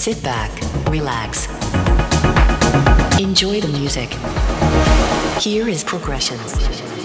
Sit back, relax. Enjoy the music. Here is Progressions.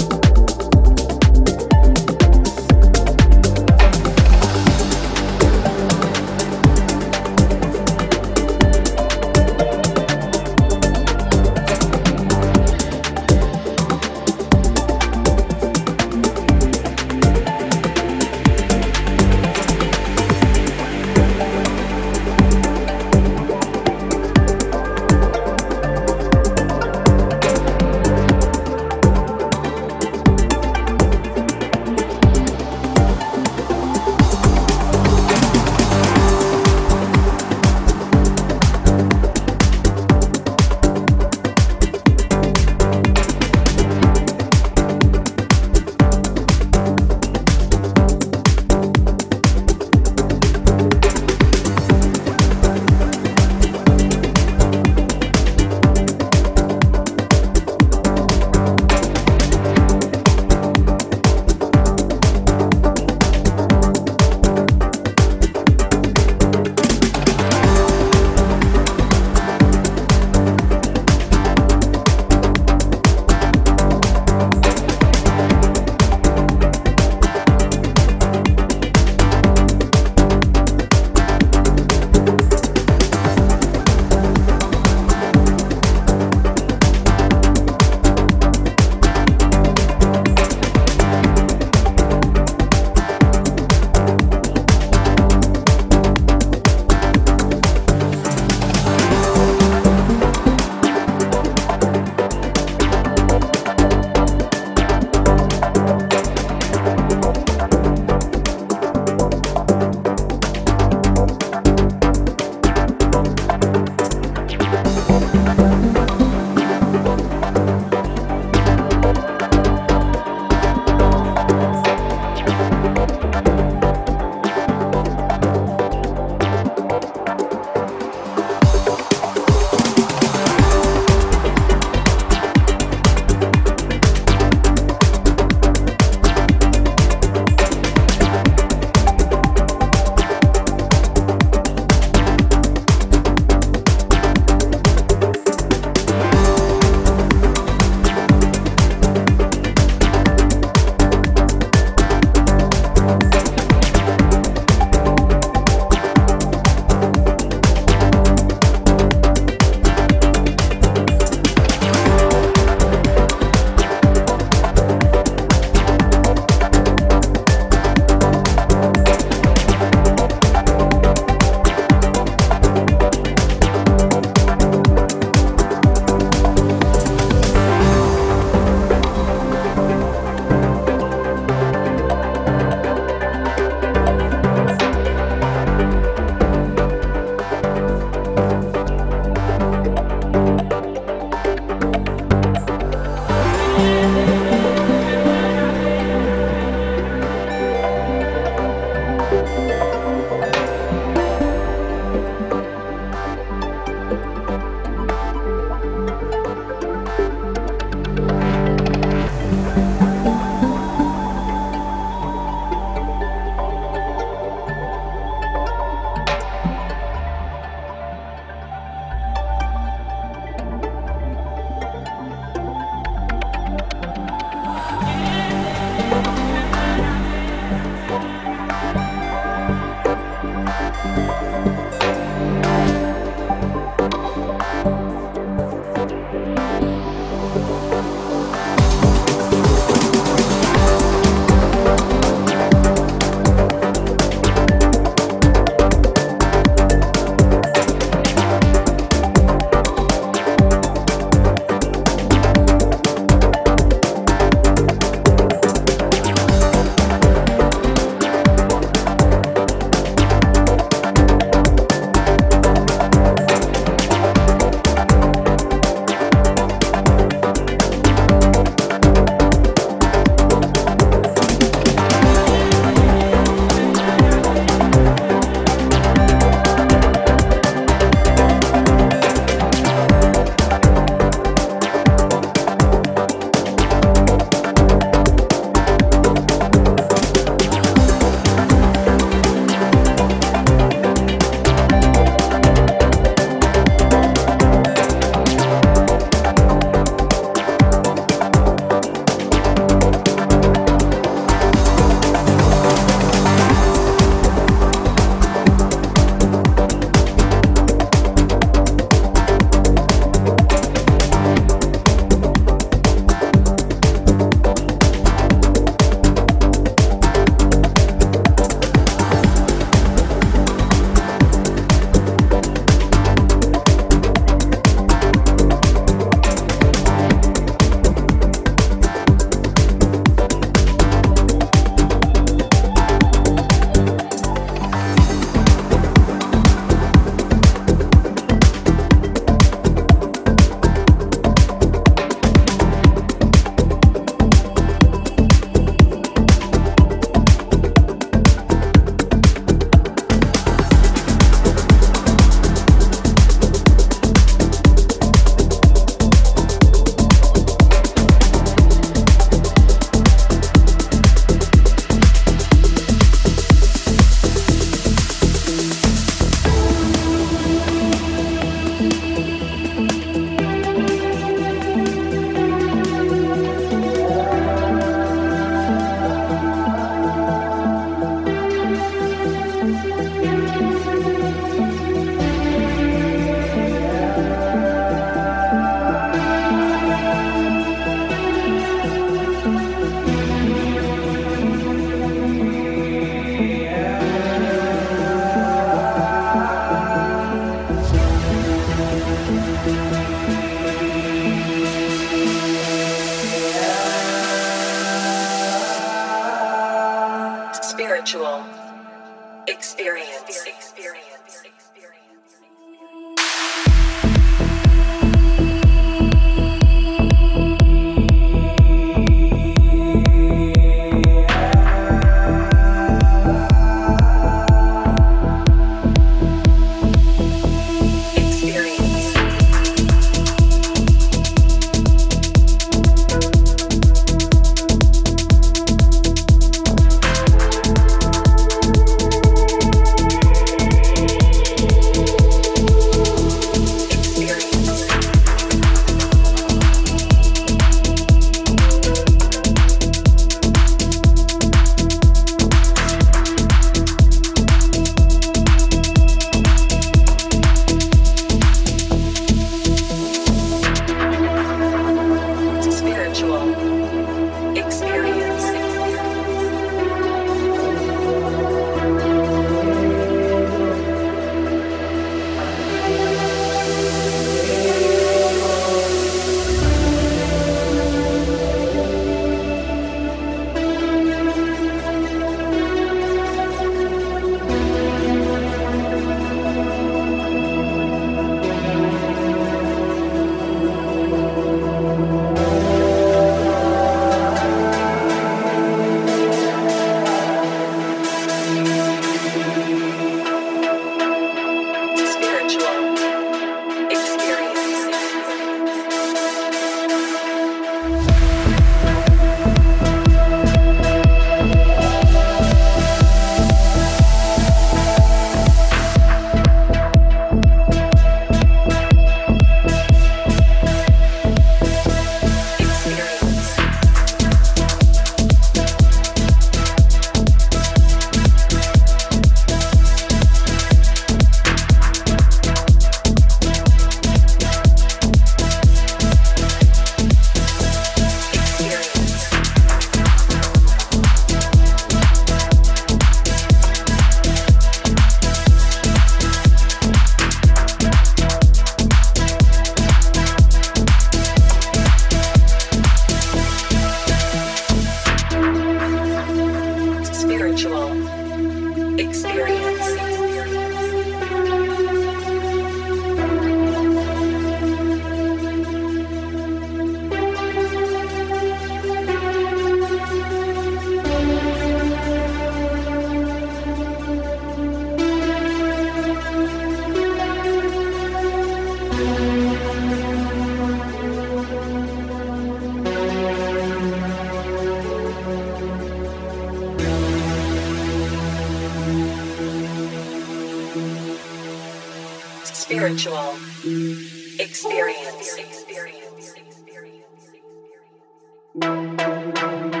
No, no, no, no.